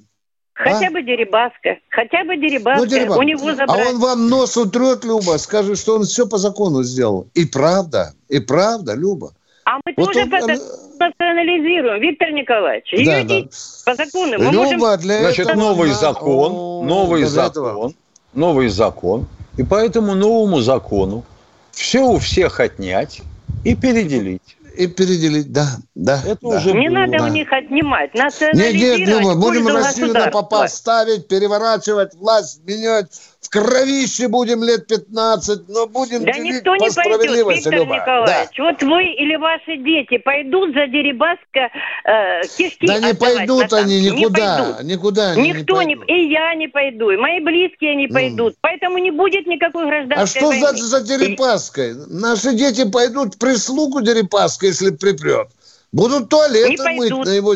Хотя а? бы Дерибаска. Хотя бы Дерибаска. Ну, Дерибас. У него забрать... А он вам нос утрет, Люба, скажет, что он все по закону сделал. И правда, и правда, Люба. А мы вот тоже он... национализируем, Виктор Николаевич. Да, да. По закону. Мы Люба, можем... для Значит, этого... новый закон, О, новый закон, этого. новый закон. И по этому новому закону все у всех отнять и переделить и переделить, да, да. Это да. уже не было. надо да. у них отнимать, национализировать. Нет, нет, Люба, будем Россию на попа ставить, переворачивать, власть менять, в кровище будем лет 15, но будем да никто не пойдет, Виктор Люба. Николаевич. Да. Вот вы или ваши дети пойдут за Дерибаска э, кишки Да не пойдут они никуда, не пойдут. никуда они Никто не, не, и я не пойду, и мои близкие не пойдут, mm. поэтому не будет никакой гражданской А что войны. за, за Дерипаской? Наши дети пойдут в прислугу Дерипаской, если припрет. Будут туалеты мыть на его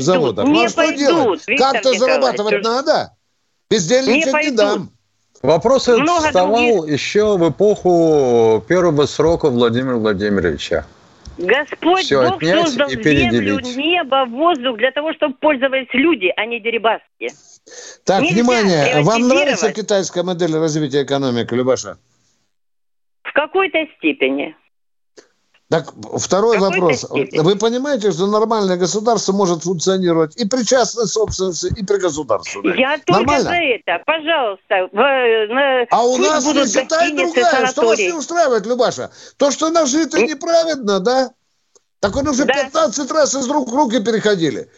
заводах. Не ну, а что пойдут, делать? Как-то зарабатывать надо. Бездельничать не, не дам. Вопрос Много вставал других... еще в эпоху первого срока Владимира Владимировича. Господь Все Бог создал землю, небо, воздух для того, чтобы пользовались люди, а не дерибаски. Так, Нельзя внимание, вам нравится китайская модель развития экономики, Любаша? В какой-то степени. Так, второй вопрос. Степени. Вы понимаете, что нормальное государство может функционировать и при частной собственности, и при государственной? Я только за это. Пожалуйста. В, на, а у нас будут Китай другая. Что вас не устраивает, Любаша? То, что нажито неправедно, да? Так он уже да. 15 раз из рук в руки переходили.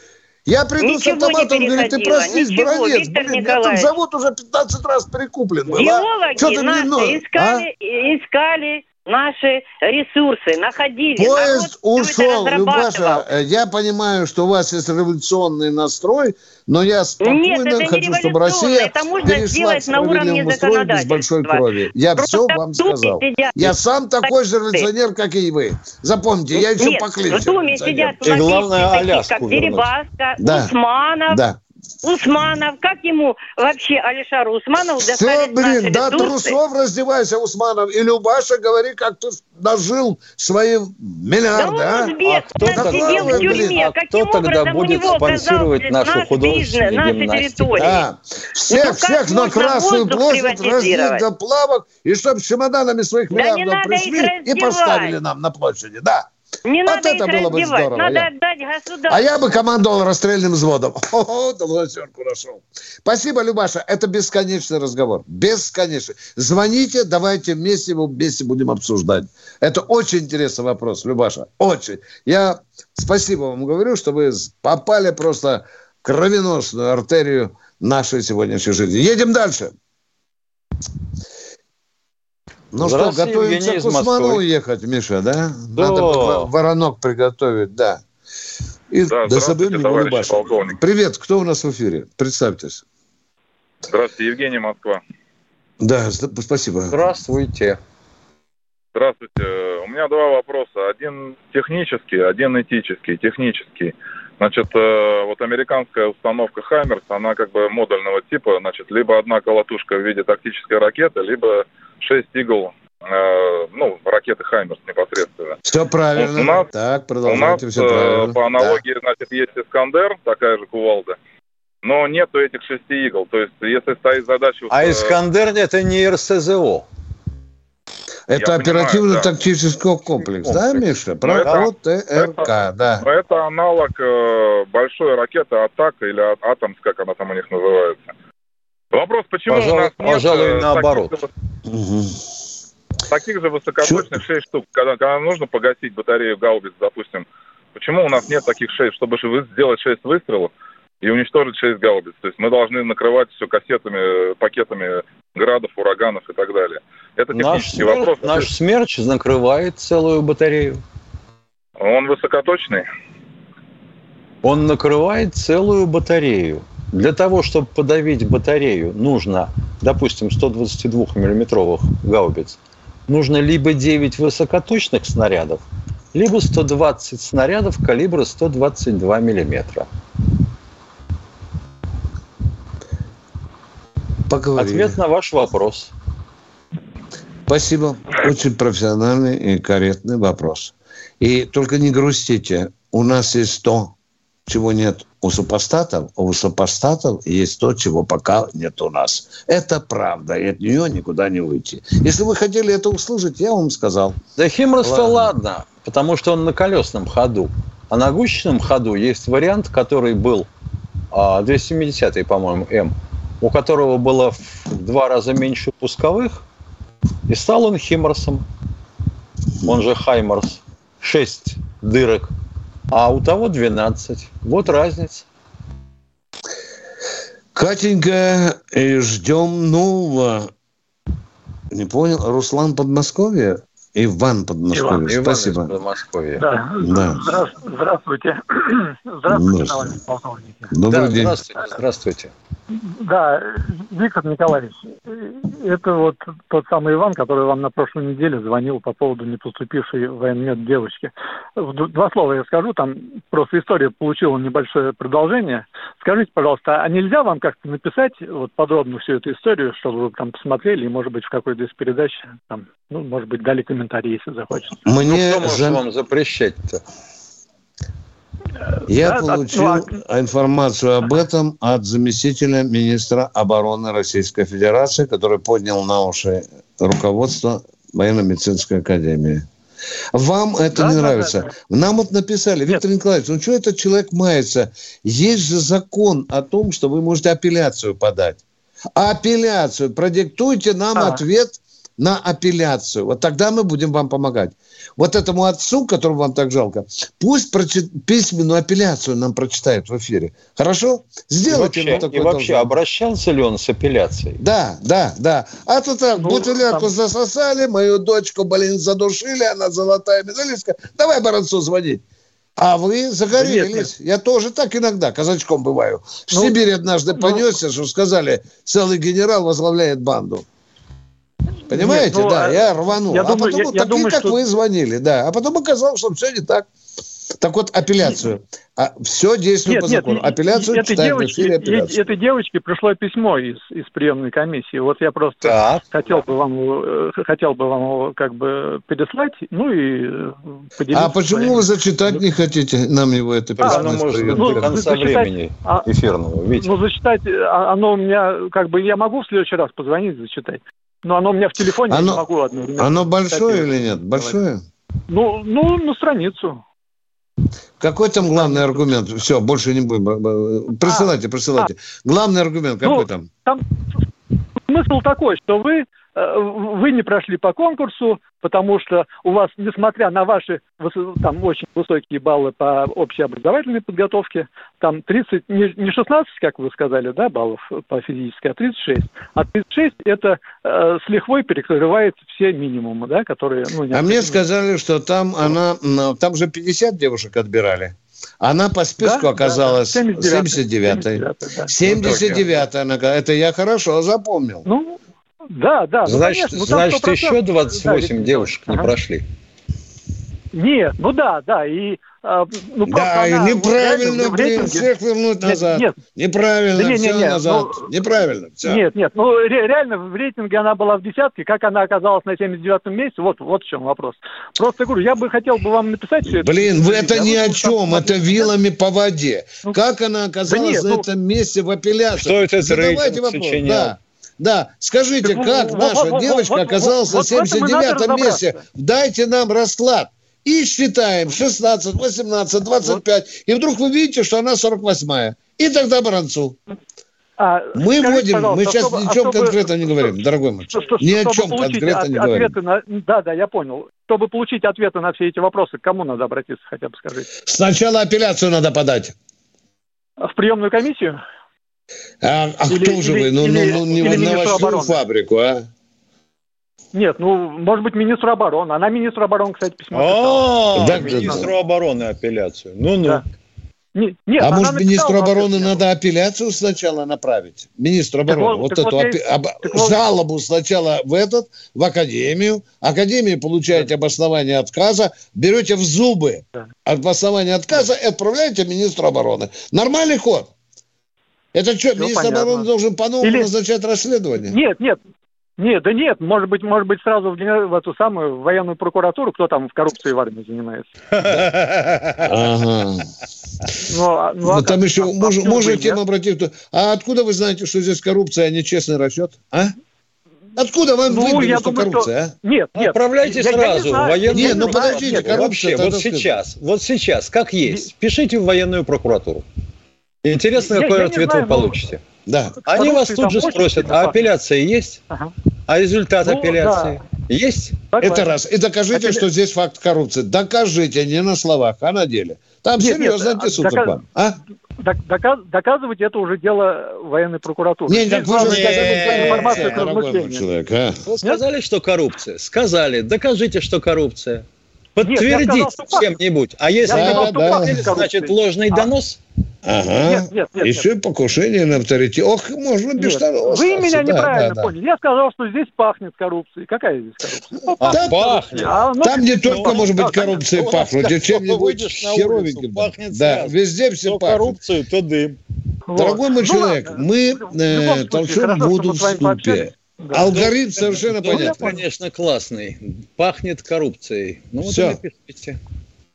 Я приду Ничего с автоматом, говорит, ты простись, бронец, блин, этот завод уже 15 раз перекуплен был. Геологи а? наши искали, а? искали наши ресурсы, находили. Поезд народ ушел, Любаша, э, я понимаю, что у вас есть революционный настрой, но я спокойно Нет, хочу, чтобы Россия это можно перешла к справедливому строю без большой крови. Я Просто все вам сказал. Сидят. Я сам такой же революционер, как и вы. Запомните, я еще покличу. В Думе сидят и главное, Аляску как Дерибаска, да. Усманов, да. Усманов, как ему вообще Алишару Усманову Все, блин, да, трусов раздевайся, Усманов, и Любаша, говори, как ты нажил свои миллиарды, да а? а кто тогда, сидел в тюрьме, а кто тогда будет спонсировать нашу художественную наш гимнастику? Да. Всех, ну, всех на Красную площадь раздеть до плавок, и чтобы с чемоданами своих миллиардов да пришли и поставили нам на площади, да. Не вот надо это было бы здорово. Надо я... отдать государству. А я бы командовал расстрельным взводом. О, доллартерку нашел. Спасибо, Любаша. Это бесконечный разговор. Бесконечный. Звоните, давайте вместе его вместе будем обсуждать. Это очень интересный вопрос, Любаша. Очень. Я спасибо вам говорю, что вы попали просто в кровеносную артерию нашей сегодняшней жизни. Едем дальше. Ну что, готовимся к Усману ехать, Миша, да? да? Надо воронок приготовить, да. И да, до товарищ полковник. Привет, кто у нас в эфире? Представьтесь. Здравствуйте, Евгений Москва. Да, спасибо. Здравствуйте. Здравствуйте. У меня два вопроса. Один технический, один этический. Технический. Значит, э, вот американская установка «Хаймерс», она как бы модульного типа, значит, либо одна колотушка в виде тактической ракеты, либо шесть игл, э, ну, ракеты «Хаймерс» непосредственно. Все правильно. У нас, так, продолжайте, у нас, все э, правильно. по аналогии, да. значит, есть «Искандер», такая же кувалда, но нету этих шести игл. То есть, если стоит задача... А э, «Искандер» — это не РСЗО. Это оперативно-тактический комплекс, комплекс, да, Миша? Про это, ТРК, это, да. Это аналог э, большой ракеты «Атака» или «Атомс», как она там у них называется. Вопрос, почему пожалуй, у нас нет... Пожалуй, э, наоборот. Таких, угу. таких же высокоточных Чё? 6 штук, когда, когда нужно погасить батарею гаубиц, допустим. Почему у нас нет таких 6, чтобы сделать 6 выстрелов, и уничтожить 6 гаубиц. То есть мы должны накрывать все кассетами, пакетами градов, ураганов и так далее. Это технический наш вопрос. Наш смерч накрывает целую батарею. Он высокоточный? Он накрывает целую батарею. Для того, чтобы подавить батарею, нужно, допустим, 122-миллиметровых гаубиц. Нужно либо 9 высокоточных снарядов, либо 120 снарядов калибра 122 миллиметра. Поговорили. Ответ на ваш вопрос. Спасибо. Очень профессиональный и корректный вопрос. И только не грустите. У нас есть то, чего нет у супостатов, а у супостатов есть то, чего пока нет у нас. Это правда, и от нее никуда не уйти. Если вы хотели это услышать, я вам сказал. Да Химрос-то ладно. ладно, потому что он на колесном ходу. А на гусечном ходу есть вариант, который был 270-й, а, по-моему, М у которого было в два раза меньше пусковых, и стал он Химмерсом, он же Хаймерс, 6 дырок, а у того 12. Вот разница. Катенька, и ждем нового. Не понял, Руслан Подмосковье? Иван Подмосковье. Иван, Спасибо. Иван Подмосковье. Да. да. Здравствуйте. Здравствуйте, товарищ полковник. Добрый да, день. Здравствуйте. Здравствуйте. Да, Виктор Николаевич, это вот тот самый Иван, который вам на прошлой неделе звонил по поводу не поступившей в военмед девочки. Два слова я скажу, там просто история получила небольшое продолжение. Скажите, пожалуйста, а нельзя вам как-то написать вот подробно всю эту историю, чтобы вы там посмотрели и, может быть, в какой-то из передач, там, ну, может быть, дали комментарий, если захочется. Мне ну, кто может вам запрещать-то? Я да, получил да, ну, информацию об этом от заместителя министра обороны Российской Федерации, который поднял на уши руководство военно-медицинской академии. Вам это да, не да, нравится. Да, да. Нам вот написали, Нет. Виктор Николаевич, ну что этот человек мается? Есть же закон о том, что вы можете апелляцию подать. Апелляцию. Продиктуйте нам а. ответ на апелляцию. Вот тогда мы будем вам помогать. Вот этому отцу, которому вам так жалко, пусть прочит, письменную апелляцию нам прочитает в эфире. Хорошо? Сделайте и вообще, и вообще обращался ли он с апелляцией? Да, да, да. А то так, ну, бутылярку там... засосали, мою дочку, блин, задушили, она золотая медалистка. Давай Баранцу звонить. А вы загорелись. Нет, нет. Я тоже так иногда казачком бываю. В ну, Сибирь однажды ну, понесся, что сказали, целый генерал возглавляет банду. Понимаете, нет, ну, да, а я рванул. Я а думаю, потом я, такие, я думаю, как что... вы, звонили, да. А потом оказалось, что все не так. Так вот, апелляцию. А все действует нет, по закону. Нет, Апелляцию этой девочке, апелляцию. Этой девочке пришло письмо из, из приемной комиссии. Вот я просто так. хотел бы вам э, хотел бы вам его как бы переслать, ну и э, поделиться. А почему вы зачитать не хотите нам его это письмо? А, оно может ну, до конца зачитать, времени а, эфирного, видите? Ну, зачитать, а, оно у меня, как бы, я могу в следующий раз позвонить, зачитать. Но оно у меня в телефоне, оно, я не могу одновременно. Оно большое или нет? Большое? Ну, ну, на страницу. Какой там главный аргумент? Все, больше не будем. Присылайте, а, присылайте. А, Главный аргумент какой ну, там? Там смысл такой, что вы вы не прошли по конкурсу, потому что у вас, несмотря на ваши там очень высокие баллы по общеобразовательной подготовке, там 30, не 16, как вы сказали, да, баллов по физической, а 36. А 36 это э, с лихвой перекрывает все минимумы, да, которые... Ну, а мне сказали, что там она, там же 50 девушек отбирали. Она по списку да, оказалась да, да. 79 79 79 она, это я хорошо запомнил. Ну, да, да. Ну, значит, ну, значит еще 28 да, девушек ага. не прошли. Нет, ну да, да, и а, ну, да, и неправильно, блин, всех вернуть назад. Нет, нет. Неправильно, да, нет, все нет, нет, назад. Ну, неправильно, все. Нет, нет, ну ре- реально в рейтинге она была в десятке, как она оказалась на 79-м месте, вот, вот в чем вопрос. Просто говорю, я бы хотел бы вам написать все это. Блин, вы это ни о чем, это вилами по воде. Ну, как она оказалась да нет, на ну, этом месте в апелляции? Что это за рейтинг сочинял? Да. Да, скажите, как наша девочка оказалась на 79-м месте? Дайте нам расклад. И считаем 16, 18, 25. И вдруг вы видите, что она 48-я. И тогда Баранцу. А, мы вводим, мы сейчас чтобы, ни о чем а конкретно не говорим, дорогой мой. Что, ни о чем конкретно от, не говорим. На, да, да, я понял. Чтобы получить ответы на все эти вопросы, к кому надо обратиться, хотя бы скажите? Сначала апелляцию надо подать. В приемную комиссию? А, а или, кто же или, вы? Ну, или, ну, ну не в овощную фабрику, а? Нет, ну, может быть, министру обороны. Она министру обороны, кстати, письмо А, да, министру обороны апелляцию. Ну-ну. Да. Не, нет, а может, министру обороны надо апелляцию сначала направить? Министру обороны. вот, вот эту вот апи... об... жалобу сначала в этот, в академию. Академии получаете да. обоснование отказа, берете в зубы да. обоснование отказа и отправляете министру обороны. Нормальный ход. Это что, Все министр понятно. обороны должен по-новому Или... назначать расследование? Нет, нет. Нет, да нет, может быть, может быть, сразу в, в эту самую военную прокуратуру, кто там в коррупции в армии занимается. Ага. Ну, а, ну, а там еще можно тем обратиться. А откуда вы знаете, что здесь коррупция, а не честный расчет? А? Откуда вам ну, выдвинули, что думаю, коррупция, что... а? Нет, нет. Отправляйте я, сразу я в военную Нет, ну подождите, нет, коррупция... Вообще, вот сейчас, вот сейчас, как есть, пишите в военную прокуратуру. Интересно, я, какой я ответ знаю, вы получите. Да. Они вас тут же спросят, а апелляция есть? Ага. А результат ну, апелляции да. есть? Это раз. И докажите, Апелля... что здесь факт коррупции. Докажите, не на словах, а на деле. Там нет, серьезно нет, антисуд доказ... вам. А? Доказ... Доказывать это уже дело военной прокуратуры. Не, так вы же информацию человек, а? Вы сказали, что коррупция. Сказали. Докажите, что коррупция. Подтвердить чем-нибудь. А если да, да. значит ложный донос? Ага. Нет, нет, нет, Еще нет. покушение на авторитет. Ох, можно без штанов Вы меня неправильно да, поняли. Да. Я сказал, что здесь пахнет коррупцией. Какая здесь коррупция? Ну, а, там, пахнет. А, ну, там не ну, только может быть коррупция ну, пахнуть, а чем-нибудь херовеньким. Да, везде все то пахнет. коррупцию, то дым. Дорогой мой ну, человек, мы э, толчем воду в ступе. Да. Алгоритм совершенно ну, понятный. конечно, классный. Пахнет коррупцией. Ну, вот Все.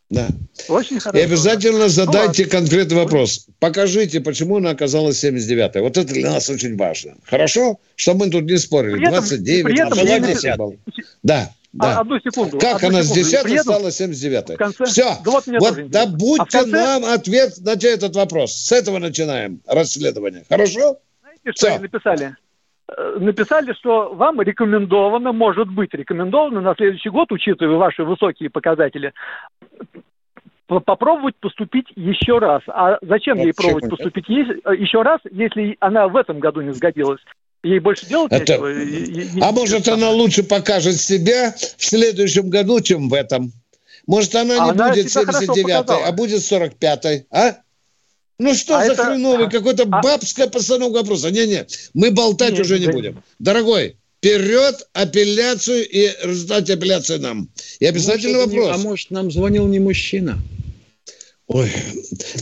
Да. Очень хорошо. И обязательно задайте ну, конкретный вопрос. Покажите, почему она оказалась 79-й. Вот это для нас очень важно. Хорошо? Чтобы мы тут не спорили. При этом, 29, при этом 60 баллов. Да. Да. А, одну секунду. Как одну она секунду. с 10 стала 79 конце... Все. Да вот вот добудьте а конце... нам ответ на этот вопрос. С этого начинаем расследование. Хорошо? Знаете, что Все. они написали? Э, написали, что вам рекомендовано, может быть рекомендовано на следующий год, учитывая ваши высокие показатели, попробовать поступить еще раз. А зачем ей пробовать поступить еще раз, если она в этом году не сгодилась? Ей больше делать Это... нечего. А может, она лучше покажет себя в следующем году, чем в этом? Может, она не она будет 79-й, а будет 45-й, а? Ну что а за это... хреновый, какой-то а... бабская постановка вопроса. Не-не, мы болтать Нет, уже не да... будем. Дорогой, вперед апелляцию и результат апелляции нам. И обязательно может, вопрос. Не, а может, нам звонил не мужчина? Ой,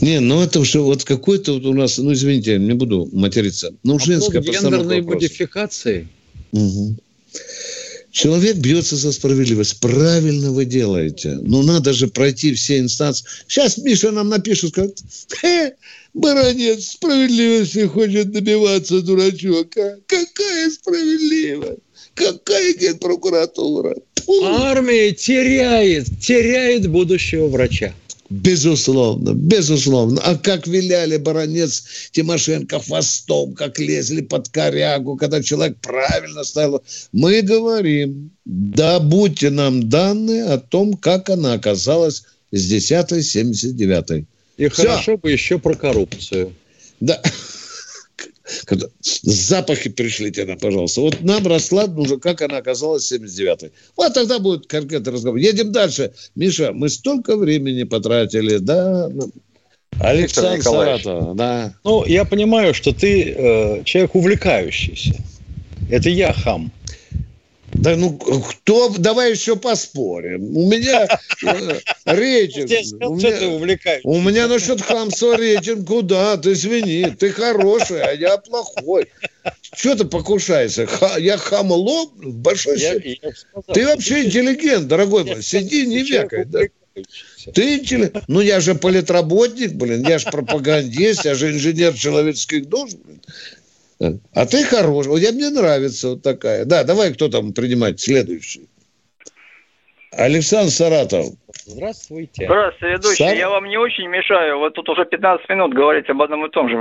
не, ну это уже вот какой-то вот у нас, ну извините, не буду материться, ну женская постановка гендерной модификации. Угу. Человек бьется за справедливость. Правильно вы делаете. Ну, надо же пройти все инстанции. Сейчас Миша нам напишет, скажет, Хе, баронец справедливости хочет добиваться, дурачок. А? Какая справедливость? Какая генпрокуратура? Армия теряет, теряет будущего врача. Безусловно, безусловно. А как виляли баронец Тимошенко хвостом, как лезли под корягу, когда человек правильно ставил. Мы говорим, да будьте нам данные о том, как она оказалась с 10 79 И Все. хорошо бы еще про коррупцию. Да. Когда запахи пришлите нам, пожалуйста. Вот нам расклад нужен, как она оказалась в 79-й. Вот тогда будет конкретный разговор. Едем дальше. Миша, мы столько времени потратили, да? Александр Саратов, да. Ну, я понимаю, что ты э, человек увлекающийся. Это я хам. Да ну кто, давай еще поспорим. У меня э, рейтинг. У меня, у меня насчет хамства рейтинг куда? Ты извини, ты хороший, а я плохой. Что ты покушаешься? Ха, я хамло большой я, я Ты вообще интеллигент, дорогой мой. Сиди, не векай. Да. Ты интеллигент. Ну, я же политработник, блин, я же пропагандист, я же инженер человеческих душ, блин. А ты хороший. Вот я, мне нравится вот такая. Да, давай кто там принимать следующий. Александр Саратов. Здравствуйте. Здравствуйте, ведущий. Сар... Я вам не очень мешаю. Вы тут уже 15 минут говорите об одном и том же.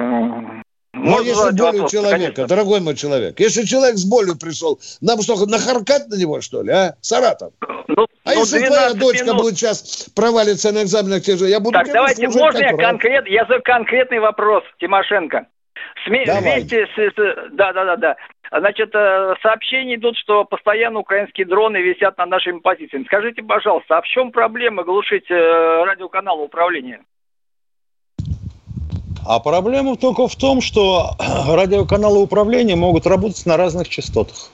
Ну, а если боль у человека, конечно. дорогой мой человек, если человек с болью пришел, нам что, нахаркать на него, что ли, а? Саратов. Ну, а ну, если твоя дочка минут. будет сейчас провалиться на экзаменах, те же, я буду... Так, давайте, можно я, конкрет, я за конкретный вопрос, Тимошенко. СМИ, вместе с, Да, да, да, да. Значит, э, сообщения идут, что постоянно украинские дроны висят над нашими позициями. Скажите, пожалуйста, а в чем проблема глушить э, радиоканал управления? А проблема только в том, что радиоканалы управления могут работать на разных частотах.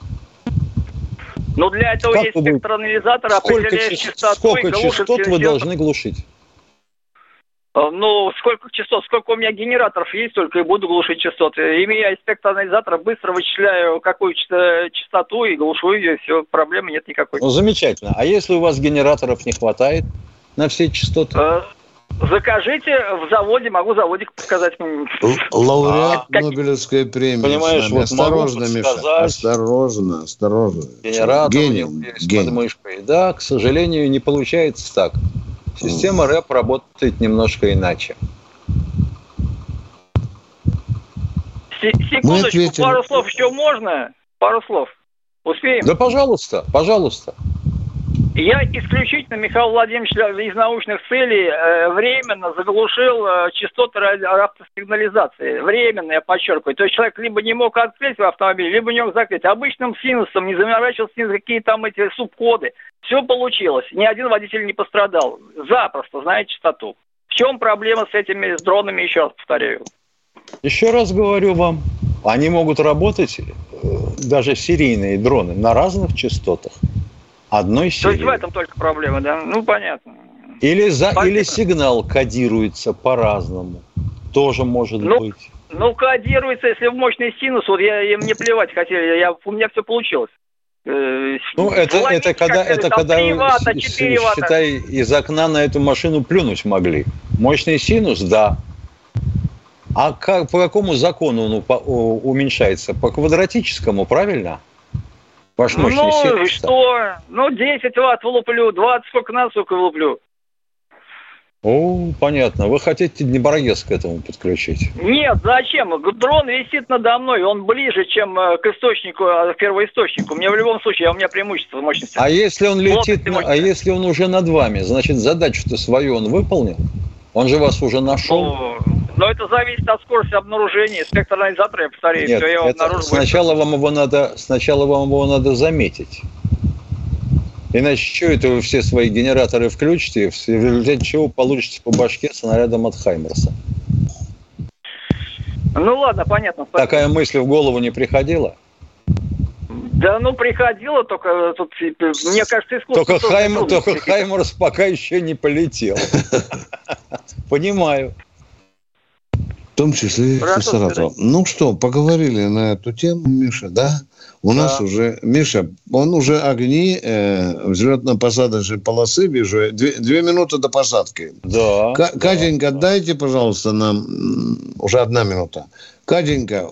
Ну, для этого как есть спектр анализатор, определяет частоту Сколько частот вы должны глушить? Э, ну, сколько частот, сколько у меня генераторов есть, только и буду глушить частоты. Имея спектр анализатора, быстро вычисляю какую частоту и глушу ее, и все, проблемы нет никакой. Ну, замечательно. А если у вас генераторов не хватает на все частоты? Э, закажите в заводе, могу заводик показать. Лауреат а, Нобелевской премии. Понимаешь, вот осторожно, Миша, осторожно, осторожно. Генератор гений, гений. под мышкой. Да, к сожалению, не получается так. Система рэп работает немножко иначе. Секундочку, пару слов еще можно? Пару слов. Успеем? Да, пожалуйста, пожалуйста. Я исключительно, Михаил Владимирович, из научных целей э, временно заглушил э, частоты автосигнализации. Временно, я подчеркиваю. То есть человек либо не мог открыть в автомобиле, либо не мог закрыть. Обычным синусом не заморачивался ни какие там эти субкоды. Все получилось. Ни один водитель не пострадал. Запросто, знаете, частоту. В чем проблема с этими с дронами, еще раз повторяю? Еще раз говорю вам, они могут работать, э, даже серийные дроны, на разных частотах одной серии. То есть в этом только проблема, да? Ну, понятно. Или, за, или сигнал кодируется по-разному. Тоже может ну, быть. Ну, кодируется, если в мощный синус, вот я, я мне плевать хотел, я, у меня все получилось. Э, ну, это, это когда, это когда вата, считай, из окна на эту машину плюнуть могли. Мощный синус, да. А как, по какому закону он уменьшается? По квадратическому, правильно? Ваш мощный ну, синус. что? Ну, 10 ватт вылуплю, 20 сколько надо, сколько вылуплю. О, понятно. Вы хотите Днеборгес к этому подключить? Нет, зачем? Дрон висит надо мной, он ближе, чем э, к источнику, э, к первоисточнику. Мне в любом случае, а у меня преимущество мощности. А если он летит, на, а если он уже над вами, значит, задачу-то свою он выполнил? Он же вас уже нашел? Ну, но это зависит от скорости обнаружения. Спектр анализатора, я повторяю, Нет, все, я его обнаружу. Сначала вам его надо, сначала вам его надо заметить. Иначе что это вы все свои генераторы включите, в результате чего получите по башке снарядом от Хаймерса? Ну ладно, понятно. Спасибо. Такая мысль в голову не приходила? Да, ну приходило, только тут, мне кажется, искусство... Только, Хайм, только Хаймерс пока еще не полетел. Понимаю. В том числе и Саратова. Ну что, поговорили на эту тему, Миша, да? У да. нас уже, Миша, он уже огни э, взлетно-посадочной полосы вижу. Две, две минуты до посадки. Да. К- да Катенька, да. дайте, пожалуйста, нам уже одна минута. Катенька,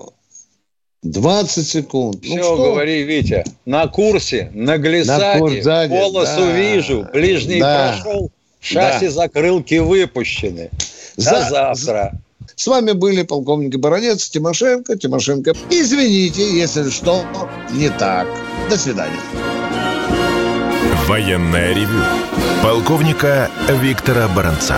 20 секунд. Все, ну, говори, Витя. На курсе, на глиссаде, на курс сзади, полосу да. вижу, ближний да. прошел, шасси да. закрылки выпущены. За, До завтра. С вами были полковник Баронец, Тимошенко, Тимошенко. Извините, если что не так. До свидания. Военная ревю. Полковника Виктора Баранца.